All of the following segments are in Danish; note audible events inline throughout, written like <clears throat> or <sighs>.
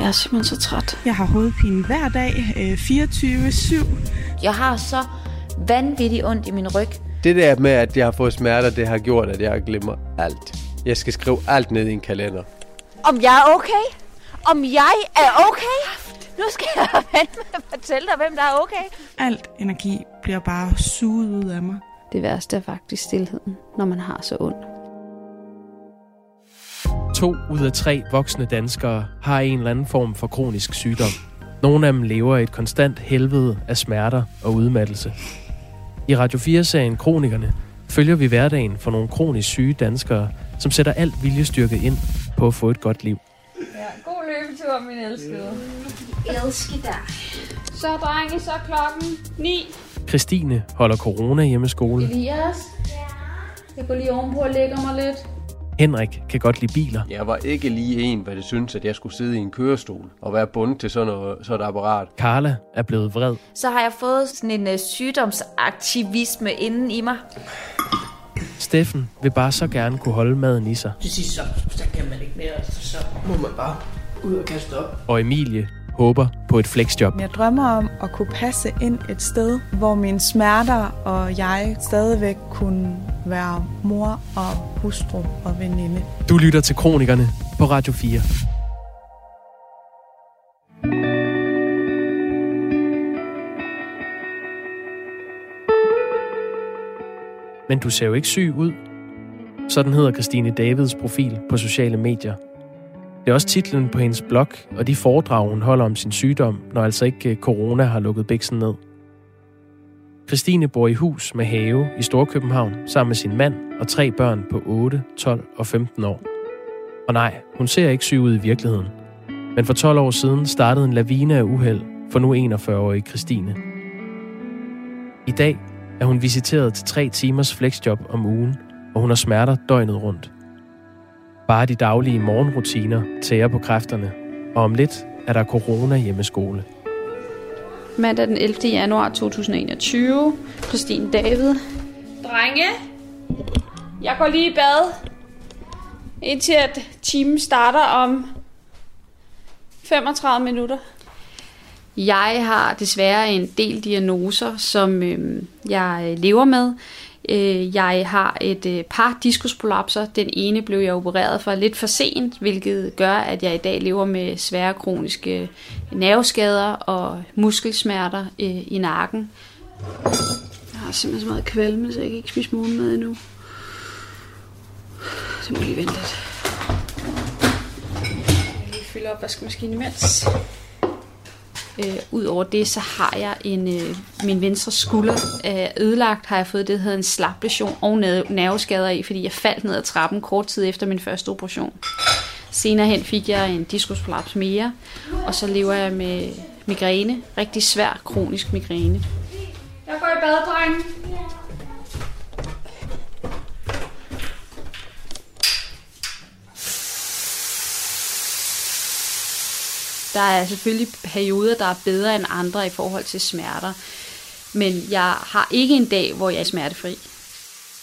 Jeg er simpelthen så træt. Jeg har hovedpine hver dag, øh, 24-7. Jeg har så vanvittigt ondt i min ryg. Det der med, at jeg har fået smerter, det har gjort, at jeg glemmer alt. Jeg skal skrive alt ned i en kalender. Om jeg er okay? Om jeg er okay? Nu skal jeg <laughs> at fortælle dig, hvem der er okay. Alt energi bliver bare suget ud af mig. Det værste er faktisk stillheden, når man har så ondt. To ud af tre voksne danskere har en eller anden form for kronisk sygdom. Nogle af dem lever i et konstant helvede af smerter og udmattelse. I Radio 4-serien Kronikerne følger vi hverdagen for nogle kronisk syge danskere, som sætter alt viljestyrke ind på at få et godt liv. Ja, god løbetur, min elskede. Elsker dig. Så, drenge, så klokken 9. Christine holder corona hjemmeskole. Elias? Jeg går lige ovenpå og lægger mig lidt. Henrik kan godt lide biler. Jeg var ikke lige en, hvad det synes, at jeg skulle sidde i en kørestol og være bundet til sådan, noget, sådan et apparat. Karla er blevet vred. Så har jeg fået sådan en uh, sygdomsaktivisme inden i mig. Steffen vil bare så gerne kunne holde maden i sig. Til sidst så, så kan man ikke mere, så, så må man bare ud og kaste op. Og Emilie håber på et flexjob. Jeg drømmer om at kunne passe ind et sted, hvor mine smerter og jeg stadigvæk kunne være mor og hustru og veninde. Du lytter til Kronikerne på Radio 4. Men du ser jo ikke syg ud. Sådan hedder Christine Davids profil på sociale medier. Det er også titlen på hendes blog og de foredrag, hun holder om sin sygdom, når altså ikke øh, corona har lukket biksen ned. Christine bor i hus med have i Storkøbenhavn sammen med sin mand og tre børn på 8, 12 og 15 år. Og nej, hun ser ikke syg ud i virkeligheden. Men for 12 år siden startede en lavine af uheld for nu 41-årige Christine. I dag er hun visiteret til tre timers flexjob om ugen, og hun har smerter døgnet rundt. Bare de daglige morgenrutiner tærer på kræfterne, og om lidt er der corona hjemmeskole. Mandag den 11. januar 2021. Christine David. Drenge, jeg går lige i bad, indtil at timen starter om 35 minutter. Jeg har desværre en del diagnoser, som øh, jeg lever med. Øh, jeg har et øh, par diskusprolapser. Den ene blev jeg opereret for lidt for sent, hvilket gør, at jeg i dag lever med svære kroniske øh, nerveskader og muskelsmerter øh, i nakken. Jeg har simpelthen så meget kvalme, så jeg kan ikke spise morgenmad endnu. Så må jeg lige vente lidt. Jeg lige fylde op vaskemaskinen imens. Øh, Udover det, så har jeg en, øh, min venstre skulder øh, ødelagt, har jeg fået det, der hedder en slap lesion og nerveskader i, fordi jeg faldt ned ad trappen kort tid efter min første operation. Senere hen fik jeg en diskusprolaps mere, og så lever jeg med migræne, rigtig svær kronisk migræne. Jeg går i bad, Ja. Der er selvfølgelig perioder, der er bedre end andre i forhold til smerter. Men jeg har ikke en dag, hvor jeg er smertefri.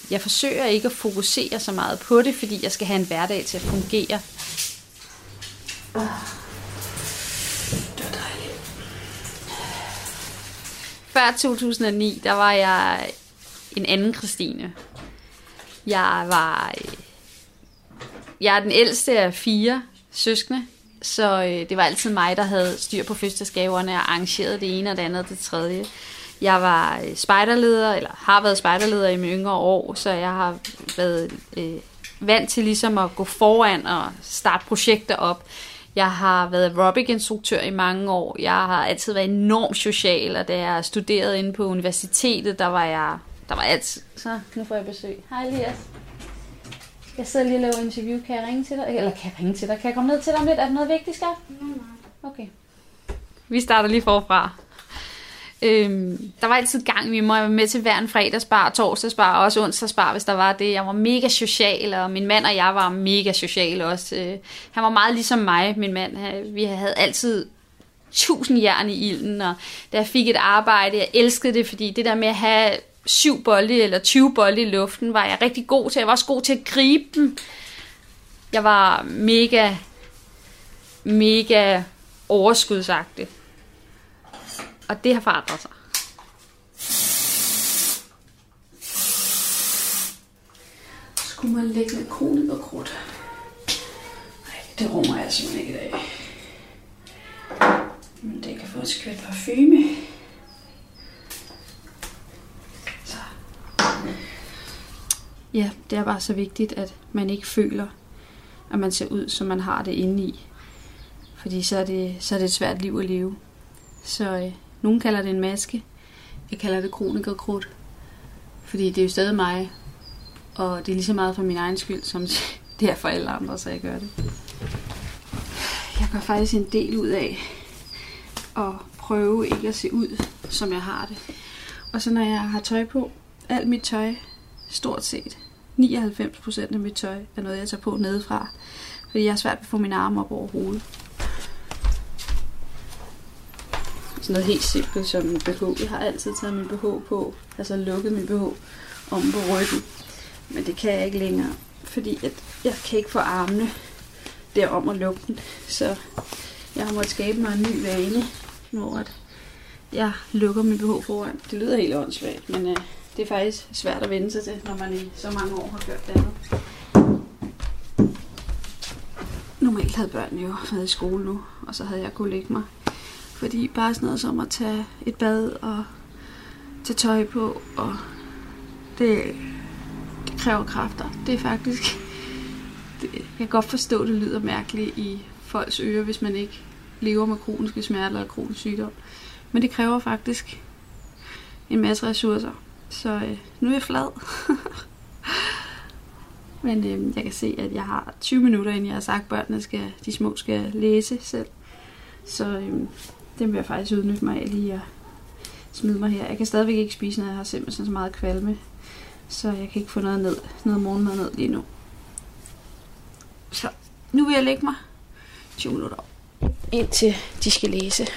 Jeg forsøger ikke at fokusere så meget på det, fordi jeg skal have en hverdag til at fungere. Før 2009, der var jeg en anden Christine. Jeg var... Jeg er den ældste af fire søskende, så øh, det var altid mig, der havde styr på fødselsgaverne og arrangerede det ene og det andet og det tredje. Jeg var øh, spejderleder, eller har været spejderleder i mine yngre år, så jeg har været øh, vant til ligesom at gå foran og starte projekter op. Jeg har været aerobic-instruktør i mange år. Jeg har altid været enormt social, og da jeg studerede inde på universitetet, der var jeg der var altid... Så, nu får jeg besøg. Hej Elias. Jeg sidder lige og laver interview. Kan jeg ringe til dig? Eller kan jeg ringe til dig? Kan jeg komme ned til dig om lidt? Er der noget vigtigt, skal? Nej, nej. Okay. Vi starter lige forfra. Øhm, der var altid gang, vi må være med til hver en fredagsbar, torsdagsbar og også onsdagsbar, hvis der var det. Jeg var mega social, og min mand og jeg var mega social også. Øh, han var meget ligesom mig, min mand. Vi havde altid tusind jern i ilden, og da jeg fik et arbejde, jeg elskede det, fordi det der med at have syv bolde eller 20 bolde i luften, var jeg rigtig god til. Jeg var også god til at gribe dem. Jeg var mega, mega overskudsagtig. Og det har forandret sig. Skulle man lægge med kronik og krudt? Nej, det rummer jeg simpelthen ikke i dag. Men det kan få et skvæt parfume. Ja, det er bare så vigtigt, at man ikke føler, at man ser ud, som man har det inde i. Fordi så er det, så er det et svært liv at leve. Så øh, nogen kalder det en maske. Jeg kalder det kronikerkrudt. Fordi det er jo stadig mig. Og det er lige så meget for min egen skyld, som <laughs> det er for alle andre, så jeg gør det. Jeg gør faktisk en del ud af at prøve ikke at se ud, som jeg har det. Og så når jeg har tøj på, alt mit tøj, stort set, 99% af mit tøj er noget, jeg tager på nedefra. Fordi jeg har svært ved at få mine arme op over hovedet. Sådan noget helt simpelt som en BH. Jeg har altid taget min BH på, altså lukket min BH om på ryggen. Men det kan jeg ikke længere, fordi at jeg kan ikke få armene derom og lukke den. Så jeg har måttet skabe mig en ny vane, hvor at jeg lukker min BH foran. Det lyder helt åndssvagt, men øh, det er faktisk svært at vende sig til, når man i så mange år har gjort det andet. Normalt havde børnene jo været i skole nu, og så havde jeg kunnet lægge mig. Fordi bare sådan noget som at tage et bad og tage tøj på, og det, det kræver kræfter. Det er faktisk... Det, jeg kan godt forstå, at det lyder mærkeligt i folks ører, hvis man ikke lever med kroniske smerter eller kronisk sygdom. Men det kræver faktisk en masse ressourcer. Så øh, nu er jeg flad. <laughs> Men øh, jeg kan se, at jeg har 20 minutter, inden jeg har sagt, at børnene skal, de små skal læse selv. Så øh, det vil jeg faktisk udnytte mig af lige at smide mig her. Jeg kan stadigvæk ikke spise, når jeg har simpelthen så meget kvalme. Så jeg kan ikke få noget ned, noget morgenmad ned lige nu. Så nu vil jeg lægge mig 20 minutter indtil de skal læse.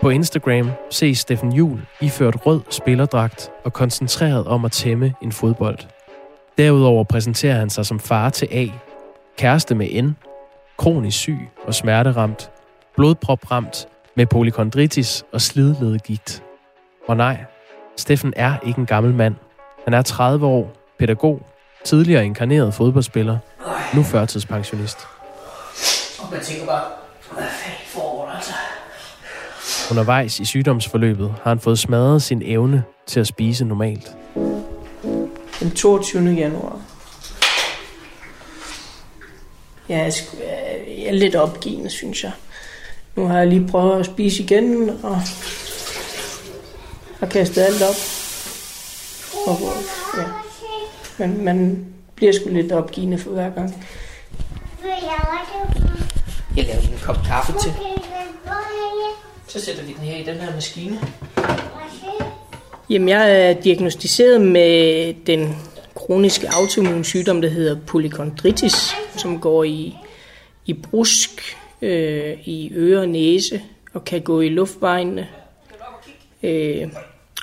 På Instagram ses Steffen Jul iført rød spillerdragt og koncentreret om at tæmme en fodbold. Derudover præsenterer han sig som far til A, kæreste med N, kronisk syg og smerteramt, blodpropramt med polykondritis og slidledegigt. Og nej, Steffen er ikke en gammel mand. Han er 30 år, pædagog, tidligere inkarneret fodboldspiller, nu førtidspensionist. Og man tænker bare, hvad fanden? Undervejs i sygdomsforløbet har han fået smadret sin evne til at spise normalt. Den 22. januar. Ja, jeg, er lidt opgivende, synes jeg. Nu har jeg lige prøvet at spise igen, og har kastet alt op. Og, ja. Men man bliver sgu lidt opgivende for hver gang. Jeg laver en kop kaffe til. Så sætter vi den her i den her maskine. Jamen, jeg er diagnostiseret med den kroniske autoimmune sygdom, der hedder polykondritis, som går i, i brusk, øh, i øre og næse, og kan gå i luftvejene. Øh,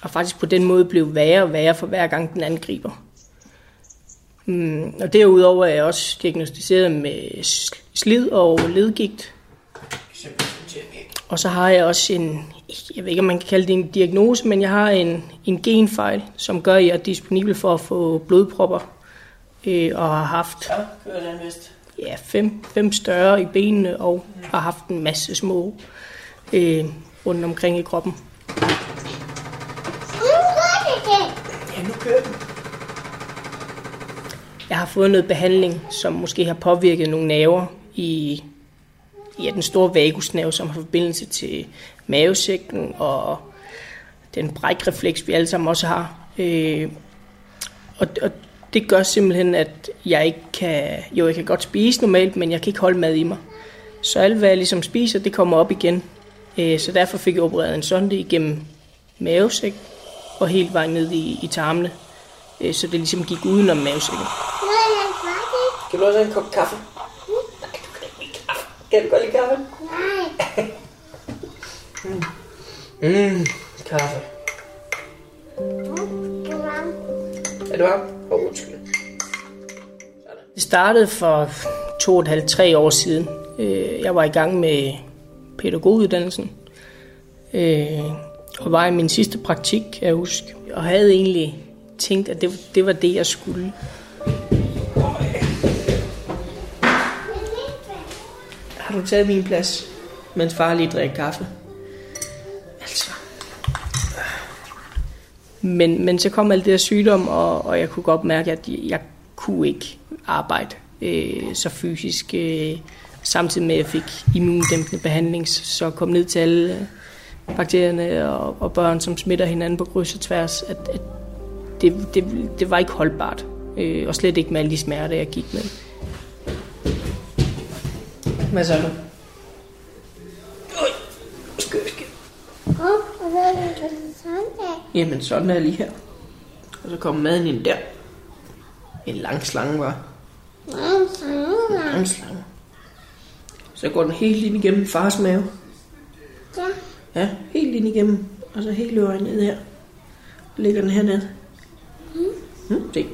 og faktisk på den måde blev værre og værre for hver gang den angriber. Mm, og derudover er jeg også diagnostiseret med slid og ledgigt. Og så har jeg også en, jeg ved ikke om man kan kalde det en diagnose, men jeg har en, en genfejl, som gør, at jeg er disponibel for at få blodpropper. Øh, og har haft Ja, kører den vist. ja, fem, fem større i benene og har haft en masse små øh, rundt omkring i kroppen. Ja, nu kører den. Jeg har fået noget behandling, som måske har påvirket nogle nerver i ja, den store vagusnerve, som har forbindelse til mavesækken og den brækrefleks, vi alle sammen også har. Øh, og, og det gør simpelthen, at jeg ikke kan... Jo, jeg kan godt spise normalt, men jeg kan ikke holde mad i mig. Så alt, hvad jeg ligesom spiser, det kommer op igen. Øh, så derfor fik jeg opereret en sonde igennem mavesæk og helt vejen ned i, i tarmene. Øh, så det ligesom gik udenom mavesækken. Skal du også have en kop kaffe? Kan du godt lide kaffe? Nej. <laughs> Mm, kaffe. Er du op? Oh, undskyld. Det startede for to og et halvt, tre år siden. Øh, Jeg var i gang med pædagoguddannelsen. Øh, Og var i min sidste praktik, jeg huske. Og havde egentlig tænkt, at det, det var det, jeg skulle. Hun taget min plads, mens far lige drikker kaffe? Altså. Men, men så kom alt det der sygdom, og, og jeg kunne godt mærke, at jeg, jeg kunne ikke arbejde øh, så fysisk. Øh, samtidig med, at jeg fik immundæmpende behandling, så kom ned til alle bakterierne og, og børn, som smitter hinanden på kryds og tværs, at, at det, det, det var ikke holdbart. Øh, og slet ikke med alle de smerter, jeg gik med. Hvad så du? Øj, skød, skød. Jamen, sådan er lige her. Og så kommer maden ind der. En lang slange, var. En lang slange. Så går den helt ind igennem fars mave. Ja, helt ind igennem. Og så helt øjen ned her. Og ligger den hernede. Mm, se.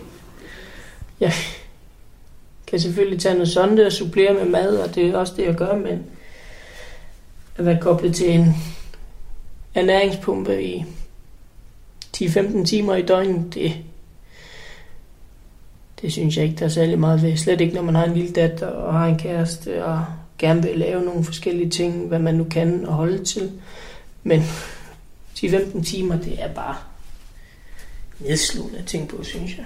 Ja. Kan selvfølgelig tage noget sonde og supplere med mad, og det er også det, jeg gør, men at være koblet til en ernæringspumpe i 10-15 timer i døgnet, det, det synes jeg ikke, der er særlig meget ved. Slet ikke, når man har en lille datter og har en kæreste og gerne vil lave nogle forskellige ting, hvad man nu kan og holde til. Men 10-15 timer, det er bare nedslående at tænke på, synes jeg.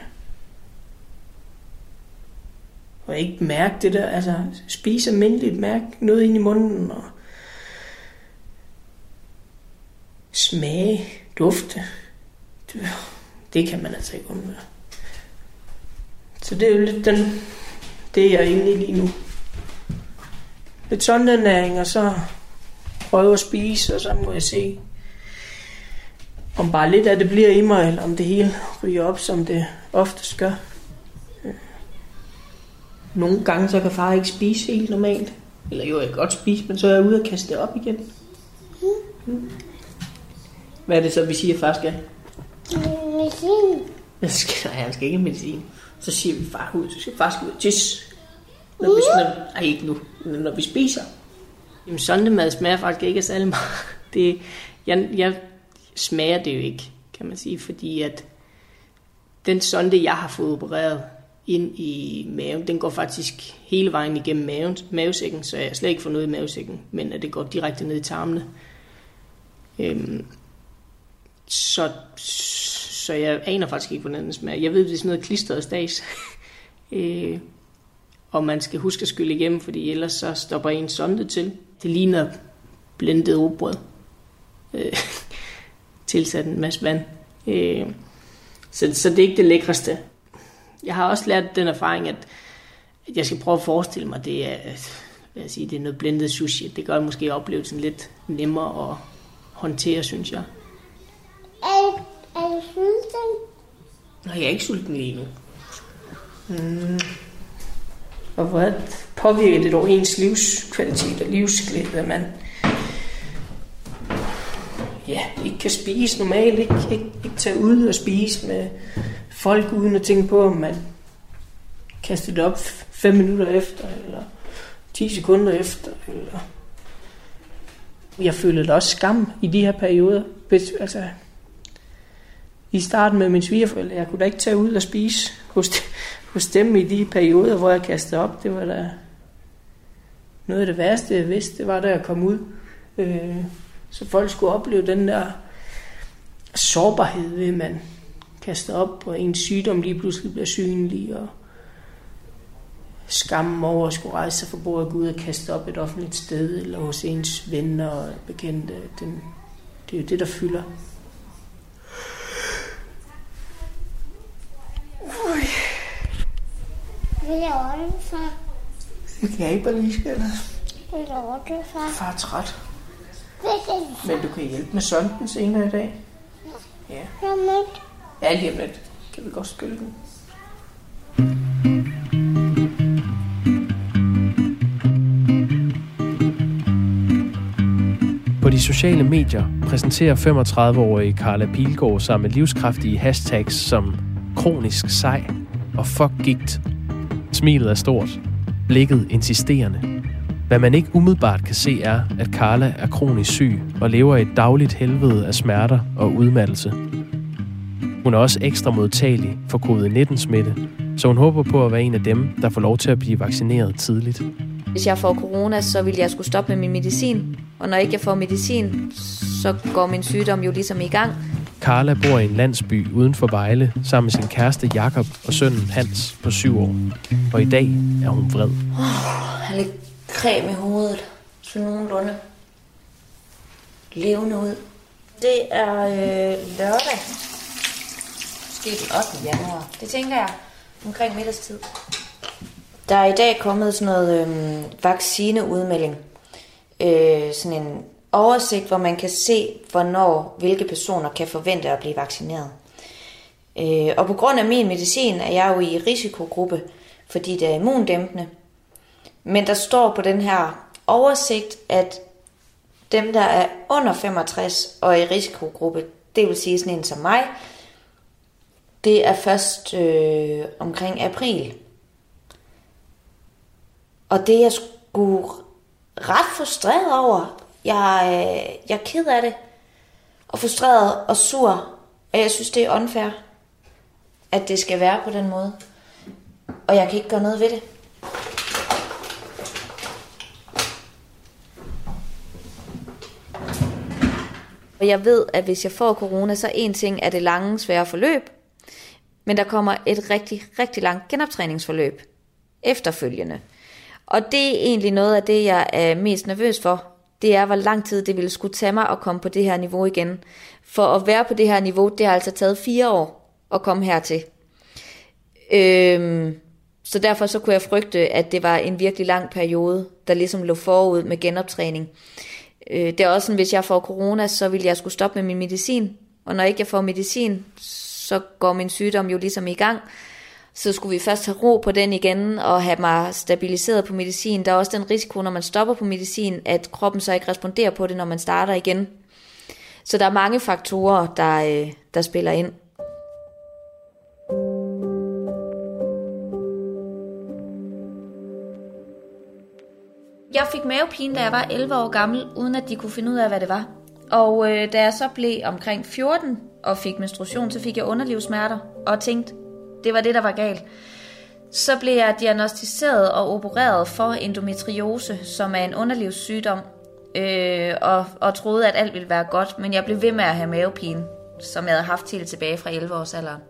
Og ikke mærke det der, altså spise almindeligt, mærke noget ind i munden og smage, dufte. Det, kan man altså ikke undvære. Så det er jo lidt den, det jeg er inde i lige nu. Lidt sådan næring, og så prøve at spise, og så må jeg se, om bare lidt af det bliver i mig, eller om det hele ryger op, som det oftest gør. Nogle gange så kan far ikke spise helt normalt. Eller jo, jeg kan godt spise, men så er jeg ude og kaste det op igen. Mm. Hvad er det så, vi siger, far skal? Medicin. Jeg skal, nej, han skal ikke have medicin. Så siger vi, far ud, så skal far skal ud og tisse. Når vi, når, ej, ikke nu, men når vi spiser. Jamen, sondemad smager faktisk ikke af særlig meget. <laughs> Det, jeg, jeg smager det jo ikke, kan man sige, fordi at den sonde, jeg har fået opereret ind i maven, den går faktisk hele vejen igennem maven, mavesækken, så jeg slet ikke får noget i mavesækken, men at det går direkte ned i tarmene. Øhm, så, så jeg aner faktisk ikke, hvordan den smager. Jeg ved, det er sådan noget klistret stags. <laughs> øh, og man skal huske at skylle igennem, fordi ellers så stopper en sonde til. Det ligner blendet rugbrød. Øh, <laughs> tilsat en masse vand. Øh, så, så det er ikke det lækreste. Jeg har også lært den erfaring, at, at jeg skal prøve at forestille mig, det er, hvad jeg sige, det er noget blendet sushi. Det gør måske oplevelsen lidt nemmere at håndtere, synes jeg. Er, er du sulten? Nej, jeg er ikke sulten lige nu. Mm. Og hvad påvirker det dog ens livskvalitet og livsglæde, at man ja, ikke kan spise normalt, ikke, ikke, ikke tage ud og spise med folk uden at tænke på, om man kaster det op 5 minutter efter, eller 10 sekunder efter, eller jeg føler da også skam i de her perioder. Altså, i starten med min svigerforældre, jeg kunne da ikke tage ud og spise hos, <laughs> hos dem i de perioder, hvor jeg kastede op. Det var da noget af det værste, jeg vidste, det var da jeg kom ud. Øh, så folk skulle opleve den der sårbarhed ved, at man kaster op, og ens sygdom lige pludselig bliver synlig, og skammen over at skulle rejse sig fra bordet og gå ud og kaste op et offentligt sted, eller hos ens venner og bekendte. Den, det er jo det, der fylder. Hvad laver du, far? Det kan jeg ikke bare lige skælde. Hvad laver du, far? Far er træt. Er Men du kan hjælpe med sonden senere i dag. Ja, far? Ja lige om lidt kan vi godt skylde den. På de sociale medier præsenterer 35-årige Carla Pilgaard sig med livskraftige hashtags som kronisk sej og fuck gigt. Smilet er stort, blikket insisterende. Hvad man ikke umiddelbart kan se er, at Carla er kronisk syg og lever i et dagligt helvede af smerter og udmattelse. Hun er også ekstra modtagelig for covid-19-smitte, så hun håber på at være en af dem, der får lov til at blive vaccineret tidligt. Hvis jeg får corona, så vil jeg skulle stoppe med min medicin. Og når ikke jeg får medicin, så går min sygdom jo ligesom i gang. Carla bor i en landsby uden for Vejle sammen med sin kæreste Jakob og sønnen Hans på syv år. Og i dag er hun vred. Jeg har lidt creme i hovedet. Så nogenlunde levende ud. Det er øh, lørdag. Måske den 8. januar. Det tænker jeg omkring middagstid. Der er i dag kommet sådan noget øh, vaccineudmelding. Øh, sådan en oversigt, hvor man kan se, hvornår hvilke personer kan forvente at blive vaccineret. Øh, og på grund af min medicin er jeg jo i risikogruppe, fordi det er immundæmpende. Men der står på den her oversigt, at dem, der er under 65 og er i risikogruppe, det vil sige sådan en som mig, det er først øh, omkring april. Og det er jeg sgu ret frustreret over. Jeg, øh, jeg er ked af det. Og frustreret og sur. Og jeg synes, det er unfair, at det skal være på den måde. Og jeg kan ikke gøre noget ved det. Og jeg ved, at hvis jeg får corona, så en ting er det lange, svære forløb. Men der kommer et rigtig, rigtig langt genoptræningsforløb efterfølgende. Og det er egentlig noget af det, jeg er mest nervøs for. Det er, hvor lang tid det ville skulle tage mig at komme på det her niveau igen. For at være på det her niveau, det har altså taget fire år at komme hertil. Øhm, så derfor så kunne jeg frygte, at det var en virkelig lang periode, der ligesom lå forud med genoptræning. Øh, det er også sådan, hvis jeg får corona, så vil jeg skulle stoppe med min medicin. Og når ikke jeg får medicin, så går min sygdom jo ligesom i gang. Så skulle vi først have ro på den igen og have mig stabiliseret på medicin. Der er også den risiko, når man stopper på medicin, at kroppen så ikke responderer på det, når man starter igen. Så der er mange faktorer, der, øh, der spiller ind. Jeg fik mavepine, da jeg var 11 år gammel, uden at de kunne finde ud af, hvad det var. Og øh, da jeg så blev omkring 14 og fik menstruation, så fik jeg underlivssmerter og tænkte, det var det, der var galt. Så blev jeg diagnostiseret og opereret for endometriose, som er en underlivssygdom, øh, og, og troede, at alt ville være godt, men jeg blev ved med at have mavepine, som jeg havde haft helt tilbage fra 11 års alderen.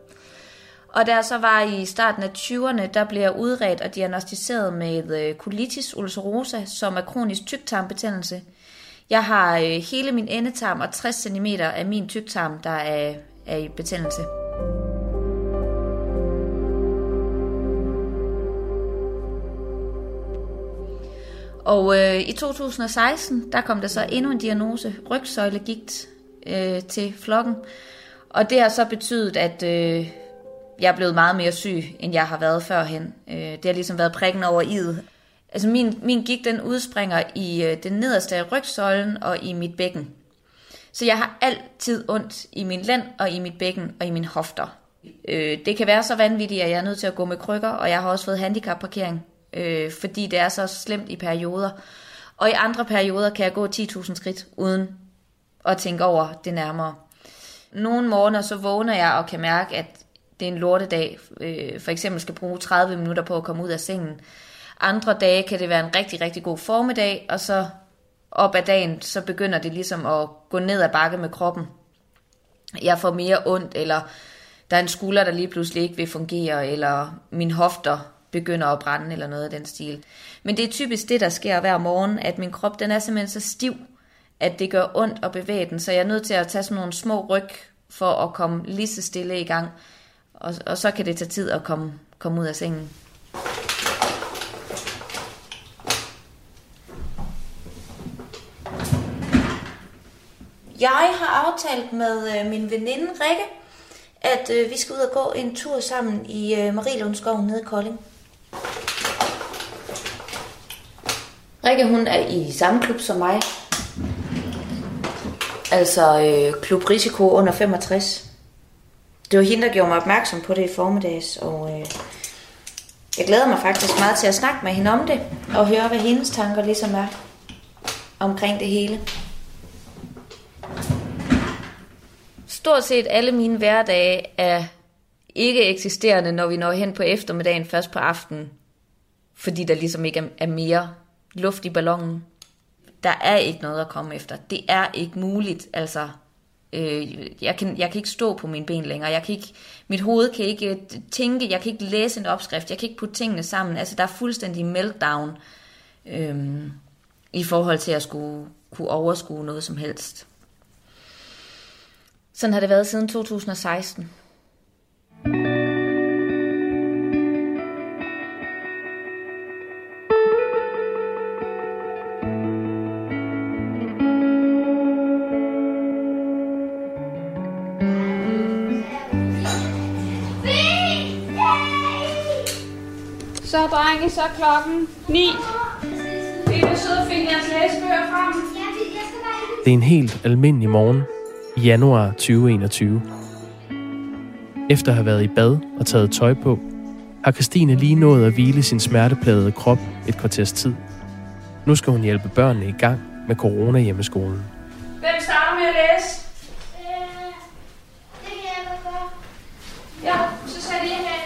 Og da jeg så var i starten af 20'erne, der blev jeg udredt og diagnostiseret med øh, colitis ulcerosa, som er kronisk tyktarmbetændelse. Jeg har øh, hele min endetarm og 60 cm af min tyktarm, der er, er i betændelse. Og øh, i 2016, der kom der så endnu en diagnose, rygsøjlegigt, øh, til flokken. Og det har så betydet, at øh, jeg er blevet meget mere syg, end jeg har været førhen. Øh, det har ligesom været prikken over i'et. Altså min, min gik den udspringer i øh, den nederste af rygsøjlen og i mit bækken. Så jeg har altid ondt i min lænd og i mit bækken og i mine hofter. Øh, det kan være så vanvittigt, at jeg er nødt til at gå med krykker, og jeg har også fået handicapparkering, øh, fordi det er så slemt i perioder. Og i andre perioder kan jeg gå 10.000 skridt uden at tænke over det nærmere. Nogle morgener så vågner jeg og kan mærke, at det er en lortedag. Øh, for eksempel skal bruge 30 minutter på at komme ud af sengen. Andre dage kan det være en rigtig, rigtig god formiddag, og så op ad dagen, så begynder det ligesom at gå ned ad bakke med kroppen. Jeg får mere ondt, eller der er en skulder, der lige pludselig ikke vil fungere, eller min hofter begynder at brænde, eller noget af den stil. Men det er typisk det, der sker hver morgen, at min krop den er simpelthen så stiv, at det gør ondt at bevæge den, så jeg er nødt til at tage sådan nogle små ryg, for at komme lige så stille i gang. Og, og så kan det tage tid at komme, komme ud af sengen. Jeg har aftalt med øh, min veninde Rikke, at øh, vi skal ud og gå en tur sammen i øh, Marielundskoven nede i Kolding. Rikke, hun er i samme klub som mig. Altså øh, Klub Risiko under 65. Det var hende, der gjorde mig opmærksom på det i formiddags, og øh, jeg glæder mig faktisk meget til at snakke med hende om det, og høre, hvad hendes tanker ligesom er omkring det hele. Stort set alle mine hverdage er ikke eksisterende, når vi når hen på eftermiddagen først på aftenen, fordi der ligesom ikke er- er mere luft i ballonen. Der er ikke noget at komme efter. Det er ikke muligt, altså. Øh, jeg, kan, jeg kan ikke stå på mine ben længere. Jeg kan ikke, mit hoved kan ikke øh, tænke, jeg kan ikke læse en opskrift, jeg kan ikke putte tingene sammen. Altså, der er fuldstændig meltdown øh, i forhold til at skulle kunne overskue noget som helst. Sådan har det været siden 2016. Så drenge, så er klokken 9. Vi er søde og finde jeres læsebøger frem. Det er en helt almindelig morgen i januar 2021. Efter at have været i bad og taget tøj på, har Christine lige nået at hvile sin smerteplagede krop et kvarters tid. Nu skal hun hjælpe børnene i gang med corona-hjemmeskolen hjemmeskolen. Hvem starter med at læse? Det kan jeg godt gøre. Ja, så skal det have.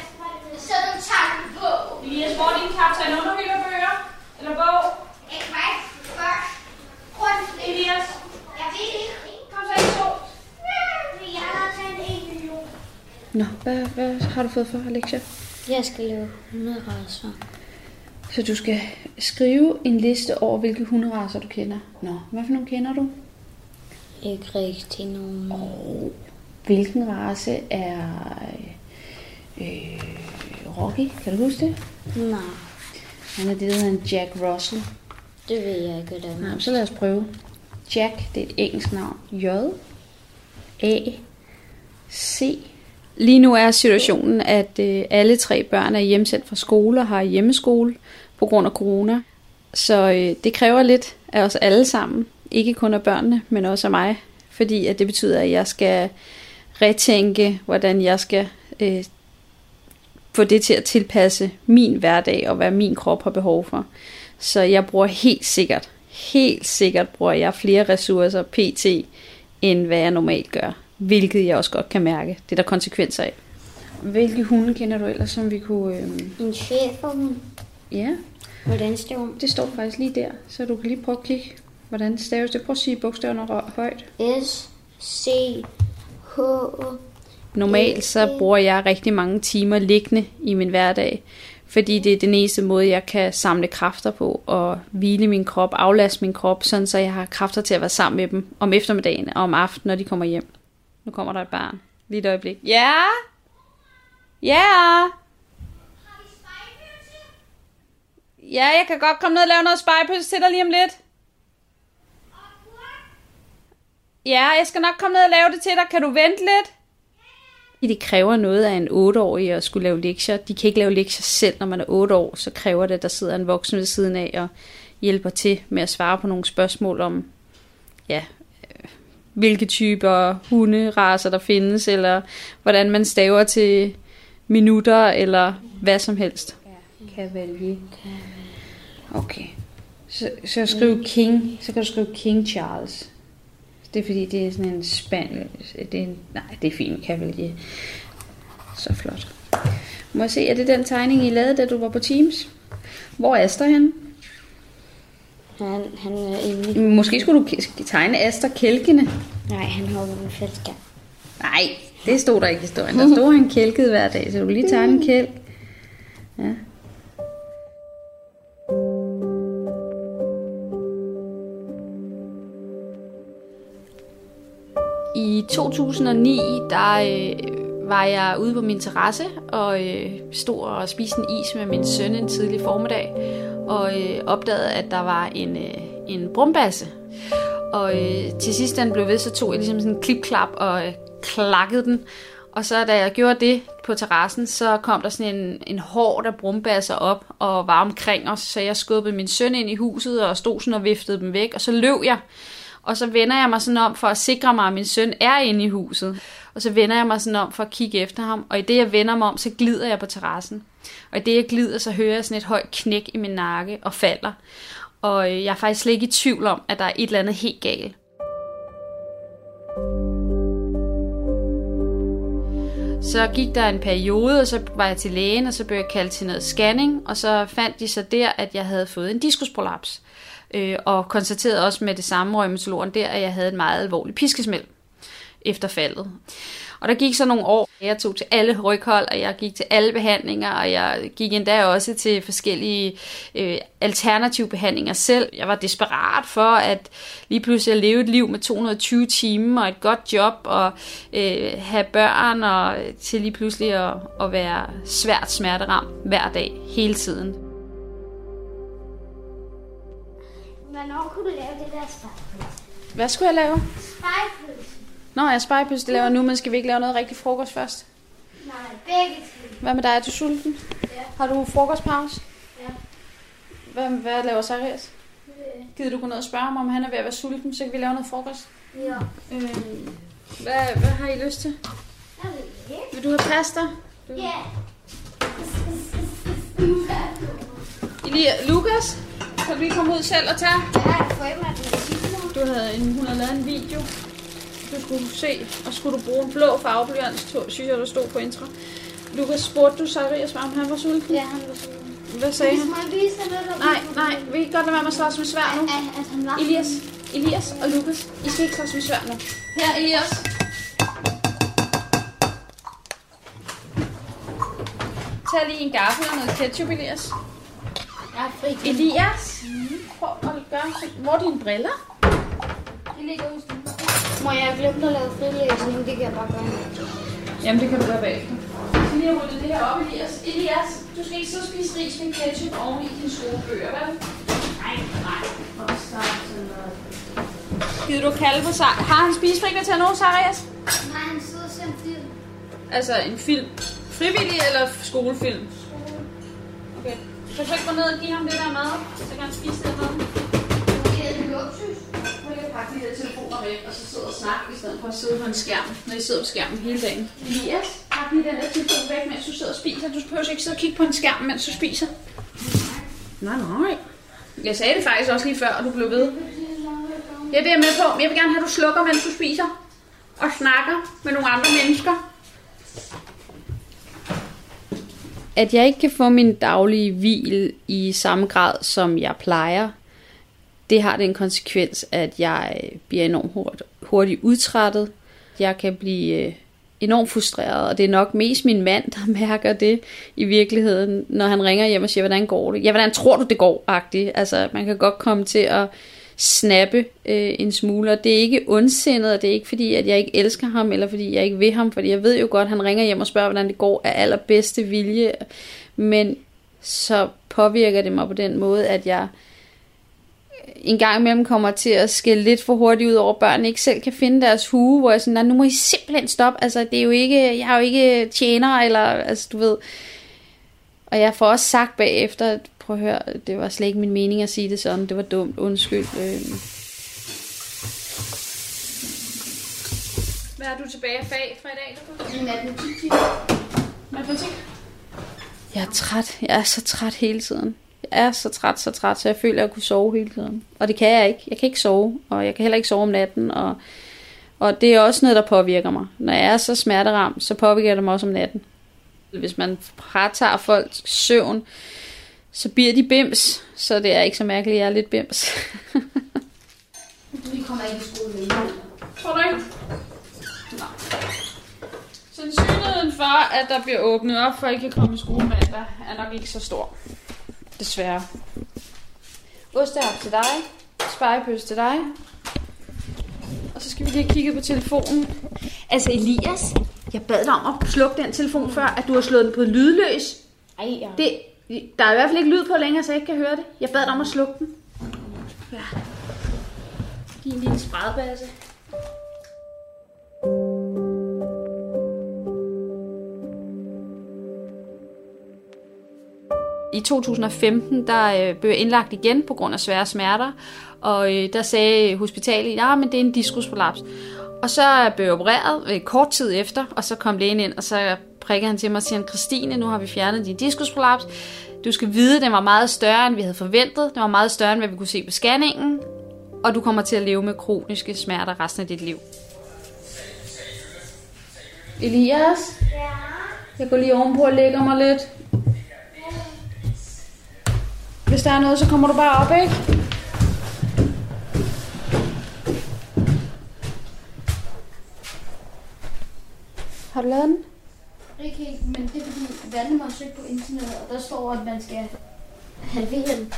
Så du tager den på. Elias, hvor er din kaptajn underhylder bøger? Eller bog? Ikke mig. Først. Rundt. Elias, Jeg ved ikke. kom så i to. Jeg har taget en million. Nå, hvad, hvad har du fået for lektier? Jeg skal lave 100 racer. Så du skal skrive en liste over, hvilke hunderacer du kender. Nå, hvad for nogle kender du? Ikke rigtig nogen. Hvilken race er øh, Rocky? Kan du huske det? Nej, Han er det, der hedder en Jack Russell. det ved jeg ikke, det Nej, så lad os prøve. Jack, det er et engelsk navn. J, A, C. Lige nu er situationen, at øh, alle tre børn er hjemsendt fra skole og har hjemmeskole på grund af corona. Så øh, det kræver lidt af os alle sammen. Ikke kun af børnene, men også af mig. Fordi at det betyder, at jeg skal retænke, hvordan jeg skal øh, få det til at tilpasse min hverdag og hvad min krop har behov for. Så jeg bruger helt sikkert, helt sikkert bruger jeg flere ressourcer pt. end hvad jeg normalt gør. Hvilket jeg også godt kan mærke. Det er der konsekvenser af. Hvilke hunde kender du ellers, som vi kunne... Øh... En schæferhund. Ja, Hvordan står hun? det står faktisk lige der, så du kan lige prøve at kigge, hvordan det staves det. Prøv at sige bogstaverne højt. S, C, H, Normalt så bruger jeg rigtig mange timer liggende i min hverdag, fordi det er den eneste måde, jeg kan samle kræfter på og hvile min krop, aflaste min krop, sådan så jeg har kræfter til at være sammen med dem om eftermiddagen og om aftenen, når de kommer hjem. Nu kommer der et barn. Lige et øjeblik. Ja? Ja? Ja, jeg kan godt komme ned og lave noget spejpølse til dig lige om lidt. Ja, jeg skal nok komme ned og lave det til dig. Kan du vente lidt? Det kræver noget af en 8-årig at skulle lave lektier. De kan ikke lave lektier selv, når man er 8 år. Så kræver det, at der sidder en voksen ved siden af og hjælper til med at svare på nogle spørgsmål om, ja, hvilke typer hunderaser der findes, eller hvordan man staver til minutter, eller hvad som helst. Cavalier. Okay. Så, så skriv King, så kan du skrive King Charles. Det er fordi, det er sådan en spaniel... Det er en, nej, det er fint, Cavalier. Så flot. Må jeg se, er det den tegning, I lavede, da du var på Teams? Hvor er Aster henne? Han, han er inde. Måske skulle du tegne Aster kælkende. Nej, han hopper den fællesskab. Nej, det stod der ikke i historien. Der stod, han kælkede hver dag, så du lige tegne en kælk. Ja. I 2009, der øh, var jeg ude på min terrasse og øh, stod og spiste en is med min søn en tidlig formiddag, og øh, opdagede, at der var en, øh, en brumbasse. Og øh, til sidst, da den blev ved, så tog jeg ligesom sådan en klip-klap og øh, klakkede den. Og så da jeg gjorde det på terrassen, så kom der sådan en, en hård der brumbasser op og var omkring os. Så jeg skubbede min søn ind i huset og stod sådan og viftede dem væk. Og så løb jeg. Og så vender jeg mig sådan om for at sikre mig, at min søn er inde i huset. Og så vender jeg mig sådan om for at kigge efter ham. Og i det, jeg vender mig om, så glider jeg på terrassen. Og i det, jeg glider, så hører jeg sådan et højt knæk i min nakke og falder. Og øh, jeg er faktisk slet ikke i tvivl om, at der er et eller andet helt galt. Så gik der en periode, og så var jeg til lægen, og så blev jeg kaldt til noget scanning, og så fandt de så der, at jeg havde fået en diskusprolaps. Øh, og konstaterede også med det samme rheumatologen der, at jeg havde en meget alvorlig piskesmæld efter faldet. Og der gik så nogle år. Jeg tog til alle ryghold, og jeg gik til alle behandlinger, og jeg gik endda også til forskellige øh, alternative behandlinger selv. Jeg var desperat for at lige pludselig at leve et liv med 220 timer og et godt job og øh, have børn og til lige pludselig at, at være svært smerteramt hver dag, hele tiden. Hvornår kunne du lave det der spejpølse? Hvad skulle jeg lave? Spejpølse? Nå, jeg spejpølse, det laver jeg nu, men skal vi ikke lave noget rigtig frokost først? Nej, begge ting. Hvad med dig? Er du sulten? Ja. Har du frokostpause? Ja. Hvad, hvad laver Sarius? Gider du gå ned og spørge ham, om han er ved at være sulten, så kan vi lave noget frokost? Ja. Øh, hvad, hvad har I lyst til? Jeg ved ikke. Vil du have pasta? Ja. Elia, <laughs> Lukas, kan du lige komme ud selv og tage? Jeg har et frø matematik Du havde en, hun havde lavet en video, du skulle se, og skulle du bruge en blå farveblyant, synes jeg, der stod på intro. Lukas, spurgte du Sarius, om han var sulten? Ja, han var sulten. Hvad sagde han? Nej, nej, vi kan godt lade være med at slås med svær nu. Elias, Elias og Lukas, I skal ikke slås med svær nu. Her, Elias. Tag lige en gaffel og noget ketchup, Elias. Jeg er fri. Elias, prøv at gøre Hvor er dine briller? Det ligger hos. Må jeg glemme at lave frilæsning? Det kan jeg bare gøre. Jamen, det kan du gøre bagefter. Jeg skal lige have rullet det her op, Elias. Elias, du skal ikke så spise ris med ketchup oven i dine skolebøger, vel? Nej, nej. Og start sådan noget. Gider du kalde på sig? Har han spisefrikvarter nu, Sarias? Nej, han sidder og ser en film. Altså en film. Frivillig eller skolefilm? Okay. Så kan du ikke gå ned og give ham det der mad? Så kan han spise det mad. Det er en luksus. Så kan jeg pakke de der telefoner væk, og så sidde og snakke, i stedet for at sidde på en skærm, når I sidder på skærmen hele dagen. Elias, pak lige den der telefon væk, mens du sidder og spiser. Du behøver ikke sidde og kigge på en skærm, mens du spiser. Nej, nej. Jeg sagde det faktisk også lige før, og du blev ved. Ja, det er jeg med på. Men jeg vil gerne have, at du slukker, mens du spiser. Og snakker med nogle andre mennesker. At jeg ikke kan få min daglige hvil i samme grad, som jeg plejer, det har den konsekvens, at jeg bliver enormt hurtigt, hurtigt udtrættet. Jeg kan blive øh, enormt frustreret, og det er nok mest min mand, der <laughs> mærker det i virkeligheden, når han ringer hjem og siger, hvordan går det? Ja, hvordan tror du, det går? -agtigt. Altså, man kan godt komme til at snappe øh, en smule, og det er ikke ondsindet, og det er ikke fordi, at jeg ikke elsker ham, eller fordi jeg ikke vil ham, fordi jeg ved jo godt, at han ringer hjem og spørger, hvordan det går af allerbedste vilje, men så påvirker det mig på den måde, at jeg en gang imellem kommer til at skælde lidt for hurtigt ud over, børnene ikke selv kan finde deres hue, hvor jeg sådan, "Nej, nu må I simpelthen stoppe, altså det er jo ikke, jeg er jo ikke tjener, eller altså du ved, og jeg får også sagt bagefter, at prøv at høre, det var slet ikke min mening at sige det sådan, det var dumt, undskyld. Øh. Hvad er du tilbage af fag fra i dag? Matematik. Matematik? Jeg er træt. Jeg er så træt hele tiden. Jeg er så træt, så træt, så jeg føler, at jeg kunne sove hele tiden. Og det kan jeg ikke. Jeg kan ikke sove, og jeg kan heller ikke sove om natten. Og, og det er også noget, der påvirker mig. Når jeg er så smerteramt, så påvirker det mig også om natten. Hvis man fratager folks søvn, så bliver de bims. Så det er ikke så mærkeligt, at jeg er lidt bims. <laughs> Vi kommer ikke i skole med Tror du ikke? Nej. Sandsynligheden for, at der bliver åbnet op, for at I kan komme i skole mandag, er nok ikke så stor. Desværre. Ostehap til dig. Spejepøs til dig. Og så skal vi lige have kigget på telefonen. Altså Elias, jeg bad dig om at slukke den telefon før, at du har slået den på lydløs. Ej, ja. Det, der er i hvert fald ikke lyd på længere, så jeg ikke kan høre det. Jeg bad dig om at slukke den. Ja. En lille spredbasse. I 2015 der øh, blev jeg indlagt igen på grund af svære smerter, og øh, der sagde hospitalet, ja, men det er en diskusprolaps. Og så blev jeg opereret øh, kort tid efter, og så kom lægen ind, og så prikkede han til mig og siger, Christine, nu har vi fjernet din diskusprolaps. Du skal vide, at den var meget større, end vi havde forventet. Den var meget større, end hvad vi kunne se på scanningen. Og du kommer til at leve med kroniske smerter resten af dit liv. Elias? Ja? Jeg går lige ovenpå og lægger mig lidt. Hvis der er noget, så kommer du bare op, ikke? Har du lavet den? Ikke helt, men det er fordi, Valdemar har søgt på internettet, og der står, at man skal halvere den.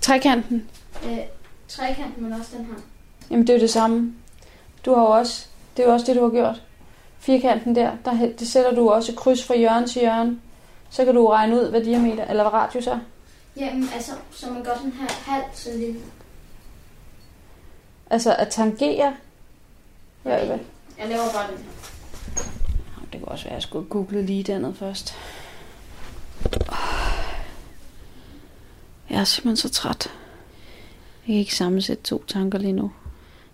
Trekanten. Øh, trekanten, men også den her. Jamen, det er jo det samme. Du har jo også, det er jo også det, du har gjort. Firkanten der, der det sætter du også kryds fra hjørne til hjørne. Så kan du regne ud, hvad diameter, eller hvad radius er. Jamen, altså, så man gør sådan her halvt så lidt. Altså at tangere. Ja, hvad? Jeg laver bare den her. Det kunne også være, at jeg skulle google lige dernede først. Jeg er simpelthen så træt. Jeg kan ikke sammensætte to tanker lige nu.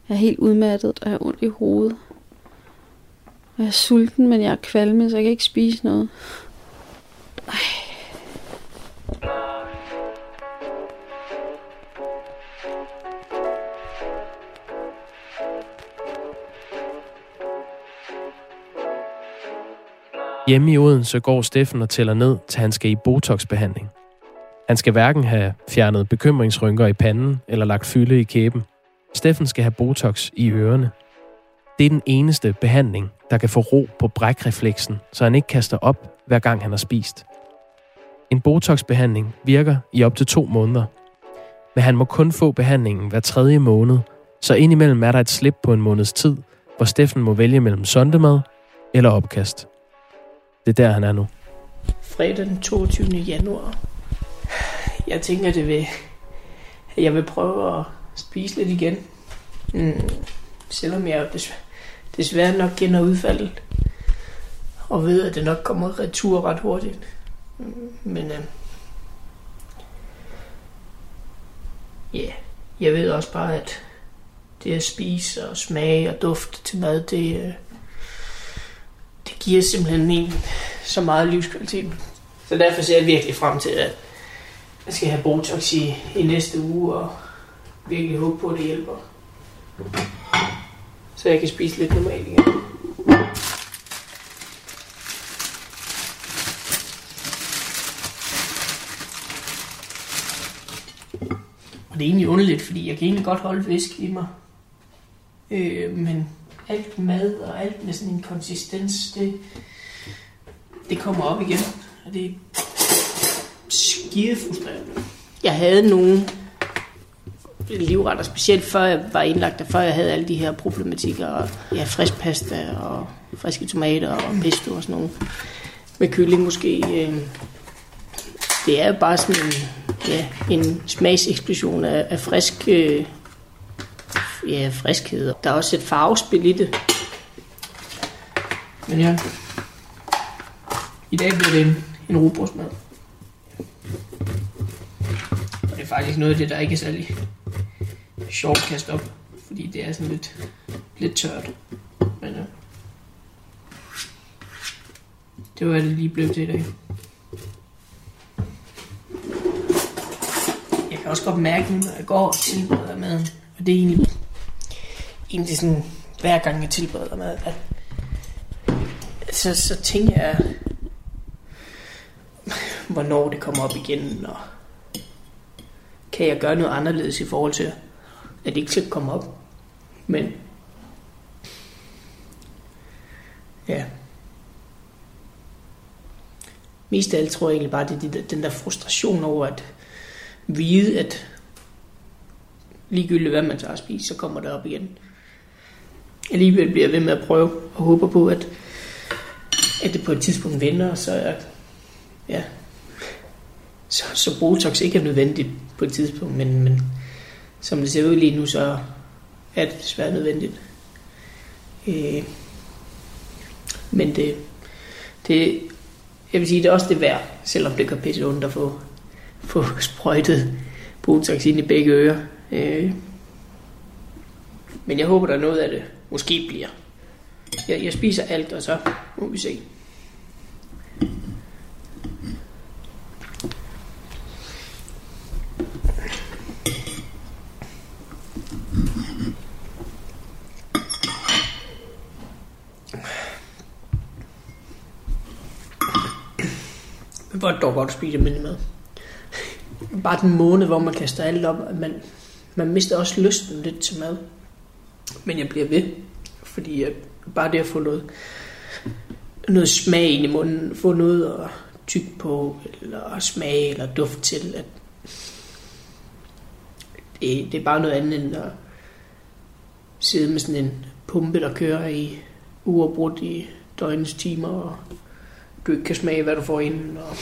Jeg er helt udmattet, og jeg har ondt i hovedet. Og jeg er sulten, men jeg er kvalme, så jeg kan ikke spise noget. Ej. Hjemme i Odense går Steffen og tæller ned, til han skal i botoxbehandling. Han skal hverken have fjernet bekymringsrynker i panden eller lagt fylde i kæben. Steffen skal have Botox i ørerne. Det er den eneste behandling, der kan få ro på brækrefleksen, så han ikke kaster op, hver gang han har spist. En botoxbehandling virker i op til to måneder. Men han må kun få behandlingen hver tredje måned, så indimellem er der et slip på en måneds tid, hvor Steffen må vælge mellem sondemad eller opkast. Det er der, han er nu. Fredag den 22. januar. Jeg tænker, det vil, at jeg vil prøve at spise lidt igen. Mm, selvom jeg desværre, desværre nok kender udfaldet. Og ved, at det nok kommer retur ret hurtigt. Mm, men øh, ja, yeah, jeg ved også bare, at det at spise og smage og duft til mad, det, øh, det giver simpelthen en så meget livskvalitet. Så derfor ser jeg virkelig frem til, at jeg skal have Botox i, i næste uge, og virkelig håbe på, at det hjælper. Så jeg kan spise lidt normalt igen. Og det er egentlig underligt, fordi jeg kan egentlig godt holde fisk i mig. Øh, men alt mad og alt med sådan en konsistens, det, det kommer op igen. Og det er skide frustrerende. Jeg havde nogle livretter, specielt før jeg var indlagt, og før jeg havde alle de her problematikker, og ja, frisk pasta og friske tomater og pesto og sådan noget. Med kylling måske. Øh, det er jo bare sådan en, ja, en smagseksplosion af, af frisk, øh, ja, friskhed. Der er også et farvespil i det. Men ja, i dag bliver det en, en rugbrødsmad. Og det er faktisk noget af det, der ikke er særlig sjovt at kaste op. Fordi det er sådan lidt, lidt tørt. Men ja. Det var det lige blevet til i dag. Jeg kan også godt mærke nu, når jeg går og tilbereder maden. Og det er egentlig, egentlig sådan, hver gang jeg tilbereder mad, at så, så tænker jeg, hvornår det kommer op igen, og kan jeg gøre noget anderledes i forhold til, at det ikke skal komme op. Men ja, mest af alt tror jeg egentlig bare, det er den der frustration over at vide, at ligegyldigt hvad man tager at spise, så kommer det op igen. Alligevel bliver jeg ved med at prøve og håber på, at, at det på et tidspunkt vender, så er, ja, så, så Botox ikke er nødvendigt på et tidspunkt, men, men som det ser ud lige nu, så er det desværre nødvendigt. Øh, men det, det, jeg vil sige, det er også det værd, selvom det gør pisse ondt at få få sprøjtet Botox ind i begge ører. Øh, men jeg håber, der er noget af det måske bliver. Jeg, jeg spiser alt, og så må vi se. Men hvor er det dog godt at spise almindelig mad. Bare den måned, hvor man kaster alt op, man, man mister også lysten lidt til mad. Men jeg bliver ved, fordi jeg, bare det at få noget, noget smag ind i munden, få noget at tykke på, eller smage, eller duft til, at det, det er bare noget andet end at sidde med sådan en pumpe, der kører i uafbrudt i døgnets timer, og du ikke kan smage, hvad du får ind. Og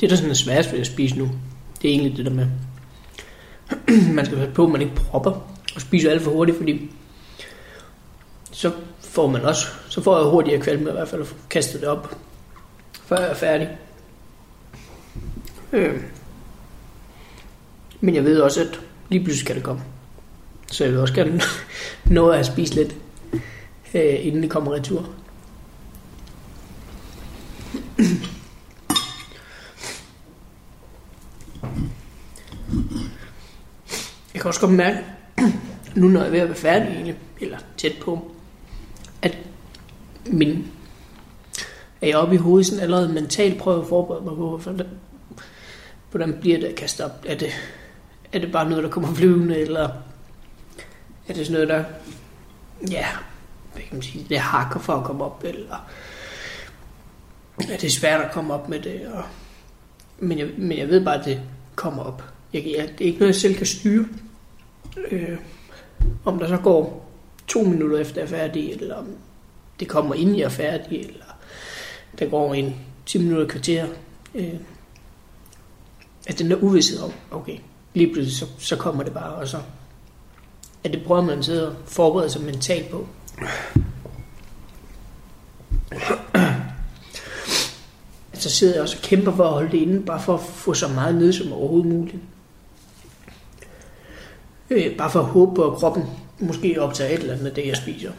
det, der sådan er sværest ved at spise nu, det er egentlig det der med, <clears throat> man skal passe på, at man ikke propper og spiser alt for hurtigt, fordi så får man også, så får jeg hurtigere kvalme i hvert fald at kaste det op, før jeg er færdig. Øh. Men jeg ved også, at lige pludselig skal det komme. Så jeg vil også gerne <laughs> nå at spise lidt, øh, inden det kommer retur. Kan også godt mærke, <clears throat> nu når jeg er ved at være færdig egentlig, eller tæt på, at min er jeg oppe i hovedet sådan allerede mentalt prøver at forberede mig på, hvordan, hvordan bliver det at kaste op? Er det, er det bare noget, der kommer <laughs> flyvende, eller er det sådan noget, der, ja, hvad kan man sige, det hakker for at komme op, eller er det svært at komme op med det, og, men, jeg, men jeg ved bare, at det kommer op. Jeg, jeg, det er ikke noget, jeg selv kan styre. Øh, om der så går to minutter efter jeg er færdig, eller om det kommer inden jeg er færdig, eller der går en 10 minutter kvarter. Øh, at den der uvidshed om, okay, lige pludselig så, så kommer det bare, og så at det prøver man at sidde og forberede sig mentalt på. <clears throat> Så sidder jeg også og kæmper for at holde det inde, bare for at få så meget ned som overhovedet muligt. Øh, bare for at håbe på, at kroppen måske optager et eller andet af det, jeg spiser.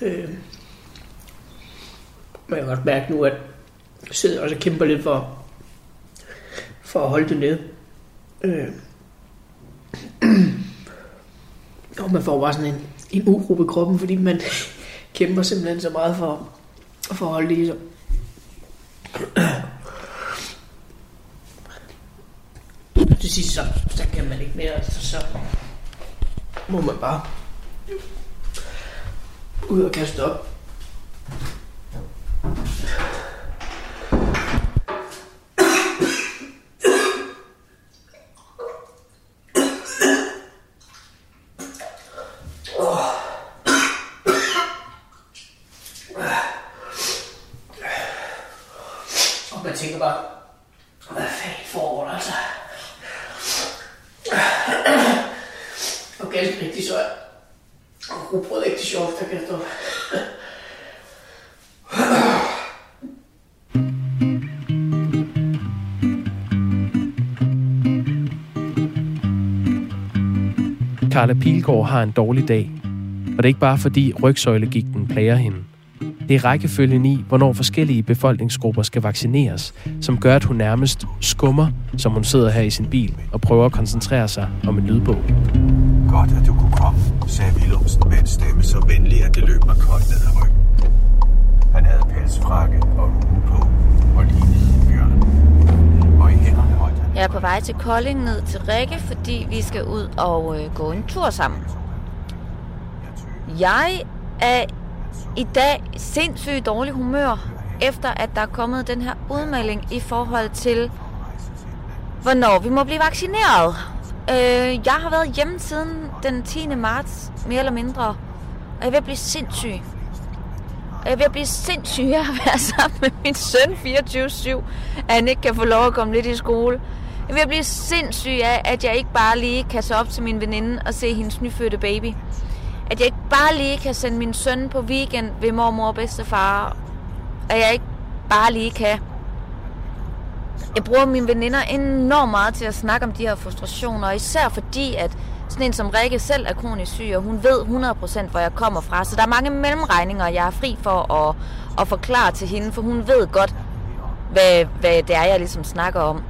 Øh, men jeg kan godt mærke nu, at jeg sidder også og kæmper lidt for, for at holde det nede. Øh, og man får bare sådan en, en uro i kroppen, fordi man kæmper simpelthen så meget for, for at holde det i sig. Til sidst så, så kan man ikke mere, så, så må man bare ud og kaste op. Carla Pilgaard har en dårlig dag. Og det er ikke bare fordi rygsøjlegigten plager hende. Det er rækkefølgen i, hvornår forskellige befolkningsgrupper skal vaccineres, som gør, at hun nærmest skummer, som hun sidder her i sin bil og prøver at koncentrere sig om en lydbog. Godt, at du kunne komme, sagde Willumsen med en stemme så venlig, at det løb mig koldt ned ad ryggen. Han havde pelsfrakke og hue på og lignede en bjørn. Og i hænderne holdt han... Jeg er på vej til Kolding ned til Rikke, fordi vi skal ud og øh, gå en tur sammen. Jeg er i dag sindssygt dårlig humør, efter at der er kommet den her udmelding i forhold til, hvornår vi må blive vaccineret. Øh, jeg har været hjemme siden den 10. marts, mere eller mindre, og jeg er ved at blive sindssyg. Jeg er ved at blive sindssyg af at være sammen med min søn 24-7, at han ikke kan få lov at komme lidt i skole. Jeg vil blive sindssyg af, at jeg ikke bare lige kan se op til min veninde og se hendes nyfødte baby. At jeg ikke bare lige kan sende min søn på weekend ved mormor og bedstefar. At jeg ikke bare lige kan. Jeg bruger mine veninder enormt meget til at snakke om de her frustrationer, og især fordi, at sådan en som Rikke selv er kronisk syg, og hun ved 100% hvor jeg kommer fra. Så der er mange mellemregninger, jeg er fri for at, at forklare til hende, for hun ved godt, hvad, hvad det er, jeg ligesom snakker om.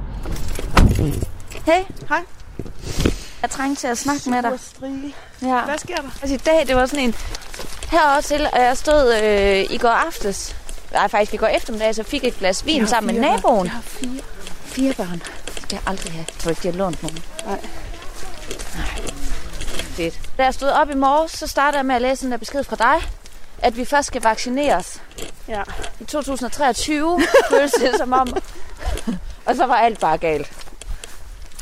Hey. Hej. Jeg trængte til at snakke med dig. Ja. Hvad sker der? Altså i dag, det var sådan en herover til, at jeg stod øh, i går aftes, nej faktisk i går eftermiddag, så fik jeg et glas vin sammen med naboen. Jeg har fire. Fire børn. Det skal jeg aldrig have. Jeg tror ikke, de har lånt nogen. Nej. Fedt. Da jeg stod op i morges, så startede jeg med at læse en der besked fra dig, at vi først skal vaccineres Ja. i 2023. <laughs> Føles det som om. og så var alt bare galt.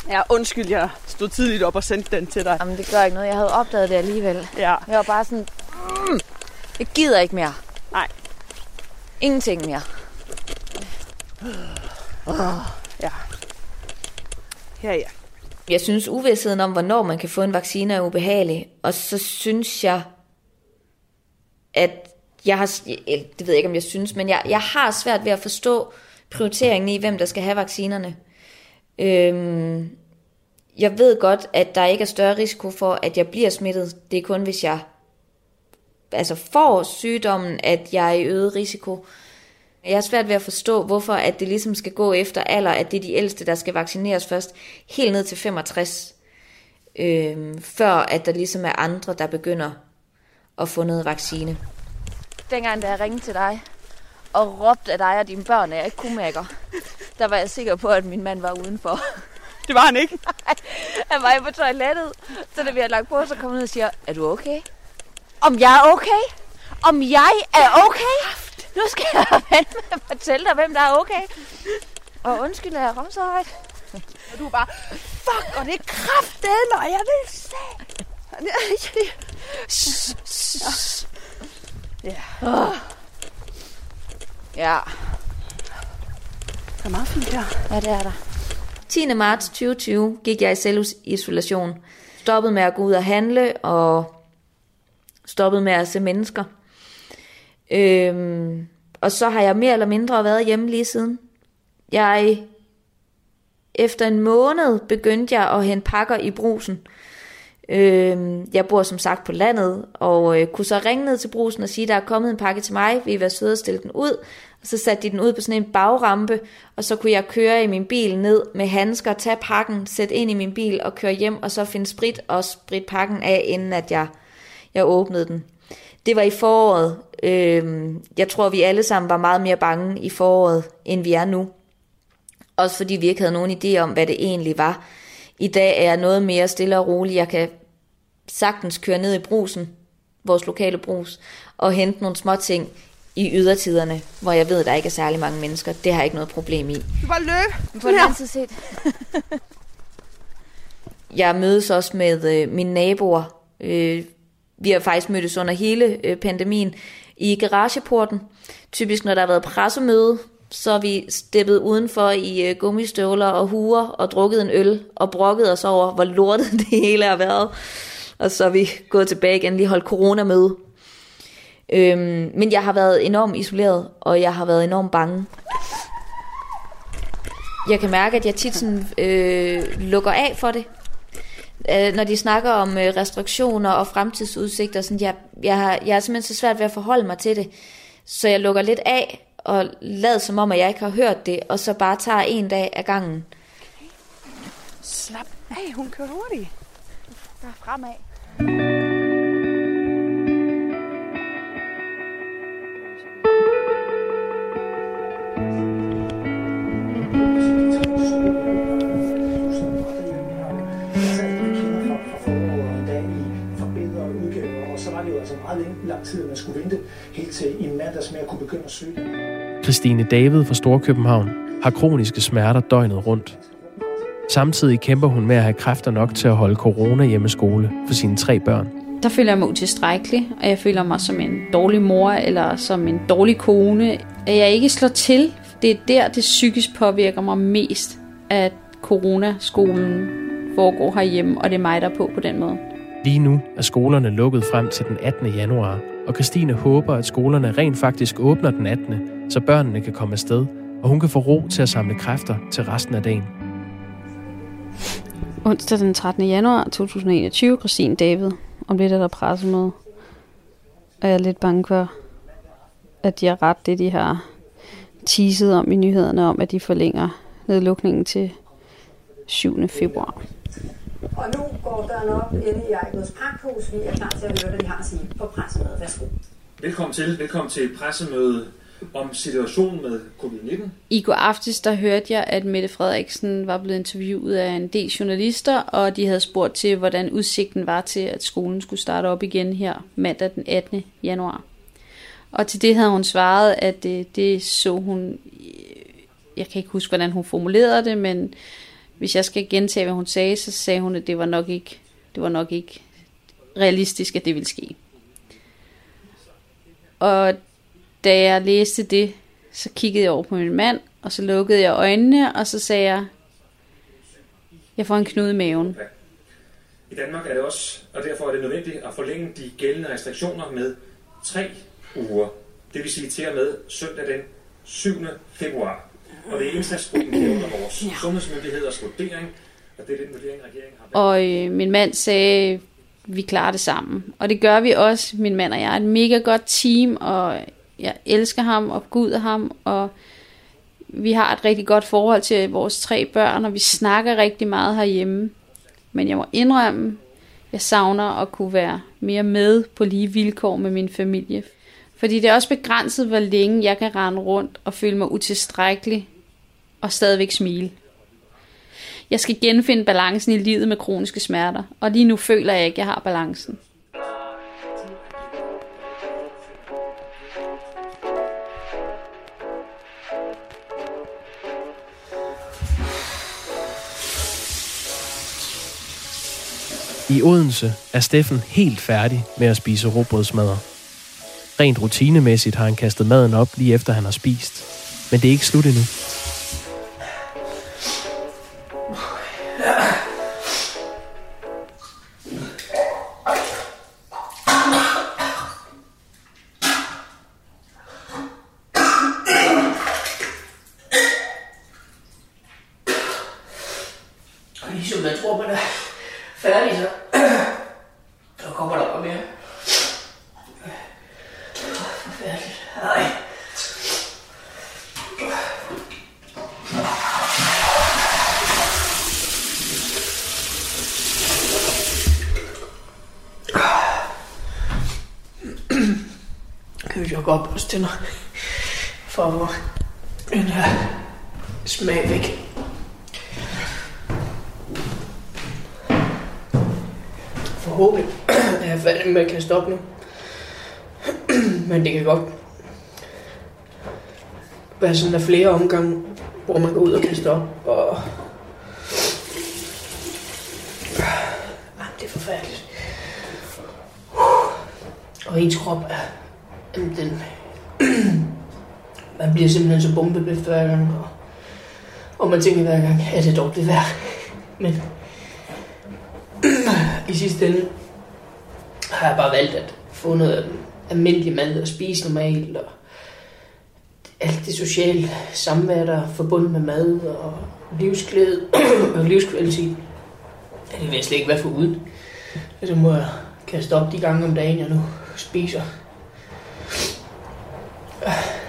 Ja, undskyld, jeg stod tidligt op og sendte den til dig. Jamen, det gør ikke noget. Jeg havde opdaget det alligevel. Ja. Jeg var bare sådan, mm, jeg gider ikke mere. Nej. Ingenting mere. <sighs> Ja. Ja, ja. Jeg synes, uvidstheden om, hvornår man kan få en vaccine, er ubehagelig. Og så synes jeg, at jeg har... Det ved jeg ikke, om jeg synes, men jeg, jeg har svært ved at forstå prioriteringen i, hvem der skal have vaccinerne. Øhm, jeg ved godt, at der ikke er større risiko for, at jeg bliver smittet. Det er kun, hvis jeg altså får sygdommen, at jeg er i øget risiko. Jeg har svært ved at forstå, hvorfor at det ligesom skal gå efter alder, at det er de ældste, der skal vaccineres først, helt ned til 65, øhm, før at der ligesom er andre, der begynder at få noget vaccine. Dengang, da jeg ringede til dig og råbte af dig og dine børn, at jeg ikke kunne mærke, der var jeg sikker på, at min mand var udenfor. Det var han ikke. <laughs> Han var på toilettet, så da vi havde lagt på, så kom han ud og siger, er du okay? Om jeg er okay? Om jeg er okay? Nu skal jeg <laughs> fandme fortælle dig, hvem der er okay. Og undskyld, at jeg rom så højt. Og du var bare, fuck, og det er kraftedeme, og jeg vil se. Ja. Ja, Det er meget fint her. ja det er der. 10. marts 2020 gik jeg i selvisolation. Stoppede med at gå ud og handle, og stoppede med at se mennesker. Øhm, og så har jeg mere eller mindre været hjemme lige siden. Jeg, efter en måned begyndte jeg at hente pakker i brusen. Øh, jeg bor som sagt på landet, og øh, kunne så ringe ned til brusen og sige, der er kommet en pakke til mig, vil I være søde at stille den ud? Og så satte de den ud på sådan en bagrampe, og så kunne jeg køre i min bil ned med handsker, tage pakken, sætte ind i min bil og køre hjem, og så finde sprit og sprit pakken af, inden at jeg, jeg åbnede den. Det var i foråret. Øh, jeg tror, vi alle sammen var meget mere bange i foråret, end vi er nu. Også fordi vi ikke havde nogen idé om, hvad det egentlig var. I dag er jeg noget mere stille og rolig. Jeg kan sagtens køre ned i brusen, vores lokale brus, og hente nogle små ting i ydertiderne, hvor jeg ved, at der ikke er særlig mange mennesker. Det har jeg ikke noget problem i. Du bare løb. På den anden side set. <laughs> jeg mødes også med øh, mine naboer. Øh, vi har faktisk mødtes under hele øh, pandemien i garageporten. Typisk når der har været pressemøde, så er vi steppet udenfor i øh, gummistøvler og huer og drukket en øl og brokket os over, hvor lortet <laughs> det hele har været. Og så er vi gået tilbage igen, lige holdt med. Øhm, men jeg har været enormt isoleret, og jeg har været enormt bange. Jeg kan mærke, at jeg tit sådan, øh, lukker af for det. Øh, når de snakker om øh, restriktioner og fremtidsudsigter, sådan, jeg, jeg, har, jeg er simpelthen så svært ved at forholde mig til det. Så jeg lukker lidt af og lader som om, at jeg ikke har hørt det, og så bare tager en dag af gangen. Slap af, hun kører hurtigt. Der er fremad så var det tid, man skulle vente helt til kunne begynde at. Christine David fra Storkøbenhavn har kroniske smerter døgnet rundt. Samtidig kæmper hun med at have kræfter nok til at holde corona hjemmeskole for sine tre børn. Der føler jeg mig utilstrækkelig, og jeg føler mig som en dårlig mor eller som en dårlig kone. At jeg ikke slår til, det er der, det psykisk påvirker mig mest, at coronaskolen foregår herhjemme, og det er mig, der er på på den måde. Lige nu er skolerne lukket frem til den 18. januar, og Christine håber, at skolerne rent faktisk åbner den 18., så børnene kan komme afsted, og hun kan få ro til at samle kræfter til resten af dagen. Onsdag den 13. januar 2021, Christine David. Om lidt er der pressemøde. Og jeg er lidt bange for, at de har ret, det de har teaset om i nyhederne, om at de forlænger nedlukningen til 7. februar. Og nu går døren op inde i Ejkens Pakhus. Vi er klar til at høre, hvad de har at sige på pressemødet. Værsgo. Velkommen til. Velkommen til pressemødet om situationen med covid-19. I går aftes, der hørte jeg, at Mette Frederiksen var blevet interviewet af en del journalister, og de havde spurgt til, hvordan udsigten var til, at skolen skulle starte op igen her mandag den 18. januar. Og til det havde hun svaret, at det, det så hun, jeg kan ikke huske, hvordan hun formulerede det, men hvis jeg skal gentage, hvad hun sagde, så sagde hun, at det var nok ikke, det var nok ikke realistisk, at det ville ske. Og da jeg læste det, så kiggede jeg over på min mand, og så lukkede jeg øjnene, og så sagde jeg, jeg får en knude i maven. I Danmark er det også, og derfor er det nødvendigt at forlænge de gældende restriktioner med tre uger. Det vil sige til og med søndag den 7. februar. Og det er indsatsgruppen, der under vores ja. sundhedsmyndigheders vurdering, og det er den vurdering, regeringen har. Og øh, min mand sagde, vi klarer det sammen. Og det gør vi også, min mand og jeg. Et mega godt team, og jeg elsker ham og Gud er ham, og vi har et rigtig godt forhold til vores tre børn, og vi snakker rigtig meget herhjemme. Men jeg må indrømme, jeg savner at kunne være mere med på lige vilkår med min familie. Fordi det er også begrænset, hvor længe jeg kan rende rundt og føle mig utilstrækkelig og stadigvæk smile. Jeg skal genfinde balancen i livet med kroniske smerter, og lige nu føler jeg ikke, at jeg har balancen. I Odense er Steffen helt færdig med at spise råbrødsmadder. Rent rutinemæssigt har han kastet maden op lige efter han har spist. Men det er ikke slut endnu. Tænder for at få den her smag væk. Forhåbentlig er jeg færdig med at kaste op nu. Men det kan godt være sådan der flere omgange, hvor man går ud og kaster op. Og... Jamen, det er forfærdeligt. Og ens krop er... Jamen, den man bliver simpelthen så bombeblæst hver gang. Og, og man tænker hver gang, er det dog det værd? Men <clears throat> i sidste ende har jeg bare valgt at få noget almindelig mad og spise normalt, og alt det sociale samvær, der er forbundet med mad og livsglæde <clears throat> og livskvalitet. Det vil jeg slet ikke være for uden. Så må jeg kaste op de gange om dagen, jeg nu spiser. Uh.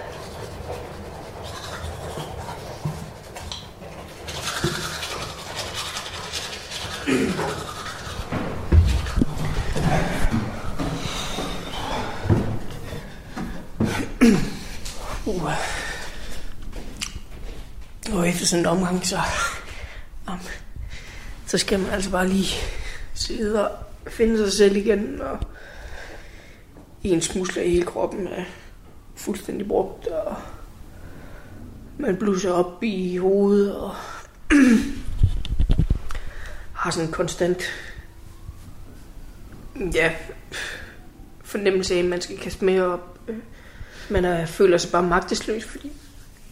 Og efter sådan en omgang, så, om, så skal man altså bare lige sidde og finde sig selv igen, og ens muskler i hele kroppen er fuldstændig brugt, og man blusser op i hovedet, og <clears throat> har sådan en konstant ja, fornemmelse af, at man skal kaste mere op. Man er, føler sig bare magtesløs, fordi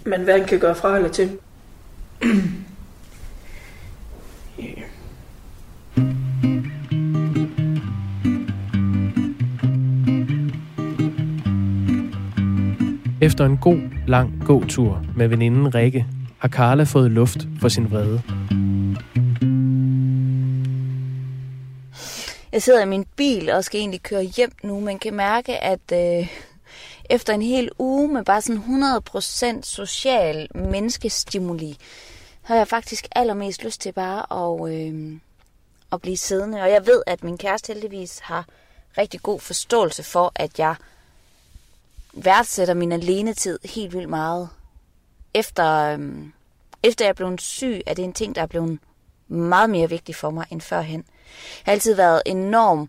man hverken kan gøre fra eller til yeah. Efter en god, lang gåtur med veninden Rikke, har Karla fået luft for sin vrede. Jeg sidder i min bil og skal egentlig køre hjem nu, men kan mærke, at øh, efter en hel uge med bare sådan 100% social menneskestimuli, har jeg faktisk allermest lyst til bare at, øh, at blive siddende. Og jeg ved, at min kæreste heldigvis har rigtig god forståelse for, at jeg værdsætter min alenetid helt vildt meget. Efter, øh, efter jeg er blevet syg, er det en ting, der er blevet meget mere vigtig for mig end førhen. Jeg har altid været enorm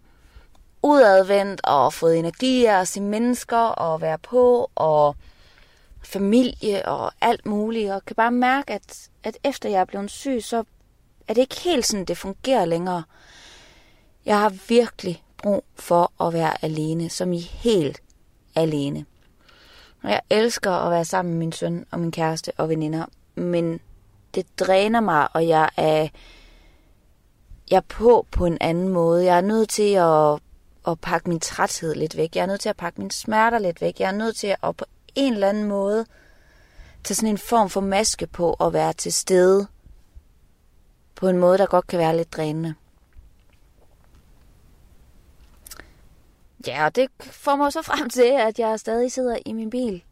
udadvendt og fået energi af at se mennesker og være på og familie og alt muligt. Og kan bare mærke, at, at efter jeg er blevet syg, så er det ikke helt sådan, det fungerer længere. Jeg har virkelig brug for at være alene, som i helt alene. Og jeg elsker at være sammen med min søn og min kæreste og veninder, men det dræner mig, og jeg er, jeg er på på en anden måde. Jeg er nødt til at, at pakke min træthed lidt væk. Jeg er nødt til at pakke mine smerter lidt væk. Jeg er nødt til at på en eller anden måde tage sådan en form for maske på og være til stede på en måde, der godt kan være lidt drænende. Ja, og det får mig så frem til, at jeg stadig sidder i min bil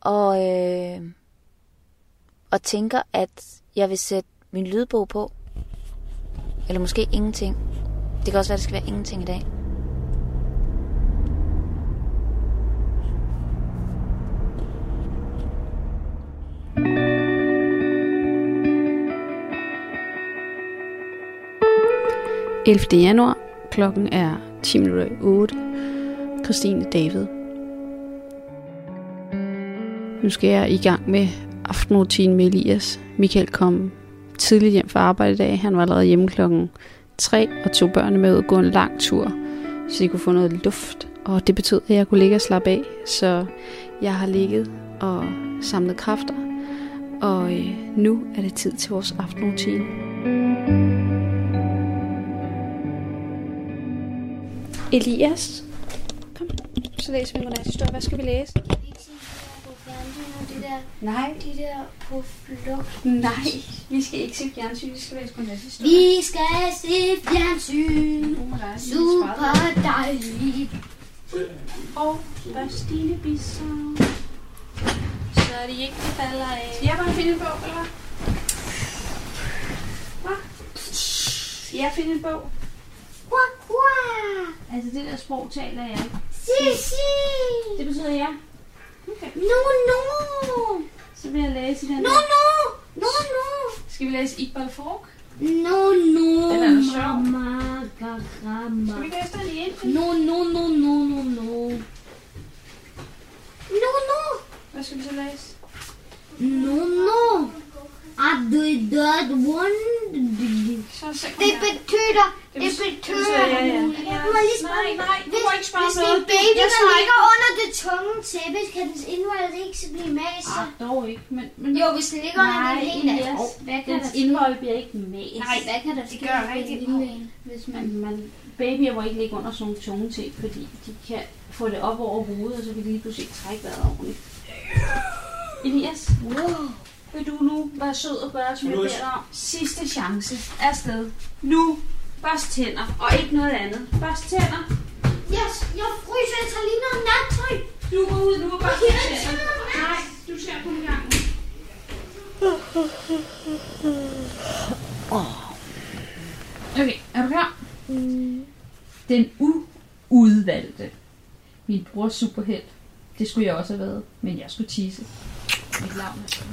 og, øh, og tænker, at jeg vil sætte min lydbog på. Eller måske ingenting. Det kan også være, at det skal være ingenting i dag. – 11. januar. Klokken er 10 minutter i 8. Christine David. Nu skal jeg i gang med aftenrutinen med Elias. Michael kom tidligt hjem fra arbejde i dag. Han var allerede hjemme klokken 3 og tog børnene med ud og gå en lang tur, så de kunne få noget luft. Og det betød, at jeg kunne ligge og slappe af. Så jeg har ligget og samlet kræfter. Og øh, nu er det tid til vores aftenrutine. Elias, kom. Så læser vi godnat Hvad skal vi læse? Det der, Nej. De der på flugt. Nej, vi skal ikke se fjernsyn, vi skal læse godnathistorie. Vi skal se fjernsyn. Super dejligt. Og hvad Bissau? Så er det ikke, det falder af. Skal jeg bare finde en bog, eller hvad? Hvad? Skal jeg finde en bog? Altså det der sprog taler jeg ikke. Si, si. Det betyder ja. Okay. No, no. Så vil jeg læse den No, der. no. No, no. Skal vi læse Iqbal Fork? No, no. Den er da sjov. Garama. Skal vi læse den igen? No, no, no, no, no, no. No, no. Hvad skal vi så læse? No, no. I did that one. Det betyder, det Det betyder, ja, ja. Jeg må lige spørge, Nej, nej, du må ikke spørge hvis noget. din baby, Jeg der svarer ligger under det tunge tæppe, kan dens indvold ikke så blive mast? Ah, dog ikke. Men, men Jo, hvis det ligger under den helt af. Hvad kan Dens der indhold bliver ikke mast. Nej, hvad kan der Det ske gør for rigtig en lille en, hvis man... Man, babyer må ikke ligge under sådan nogle tunge ting, fordi de kan få det op over hovedet, og så kan de lige pludselig ikke trække vejret ordentligt. Elias, Wow. vil du nu være sød og gøre, som jeg beder dig om? Sidste chance. Afsted. Nu. Børst tænder, og ikke noget andet. Børst tænder. Jeg, jeg fryser, jeg tager lige noget nattøj. Du går ud nu og børst tænder. Nej, du ser på en gang. Okay, er du klar? Den uudvalgte. Min bror superhelt. Det skulle jeg også have været, men jeg skulle tisse.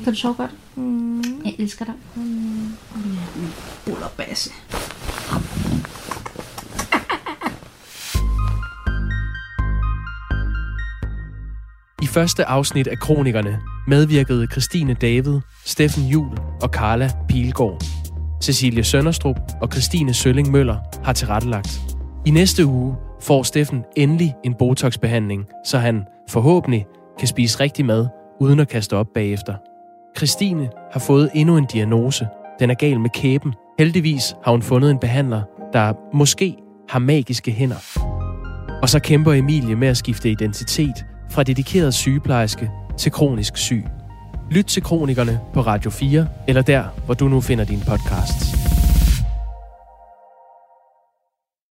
Kan du sove godt? Mm. Jeg elsker dig. Mm. Bullerbasse. I første afsnit af Kronikerne medvirkede Christine David, Steffen Jul og Carla Pilgaard. Cecilie Sønderstrup og Christine Sølling Møller har tilrettelagt. I næste uge får Steffen endelig en Botox-behandling, så han forhåbentlig kan spise rigtig mad uden at kaste op bagefter. Christine har fået endnu en diagnose. Den er gal med kæben. Heldigvis har hun fundet en behandler, der måske har magiske hænder. Og så kæmper Emilie med at skifte identitet fra dedikeret sygeplejerske til kronisk syg. Lyt til kronikerne på Radio 4, eller der, hvor du nu finder dine podcasts.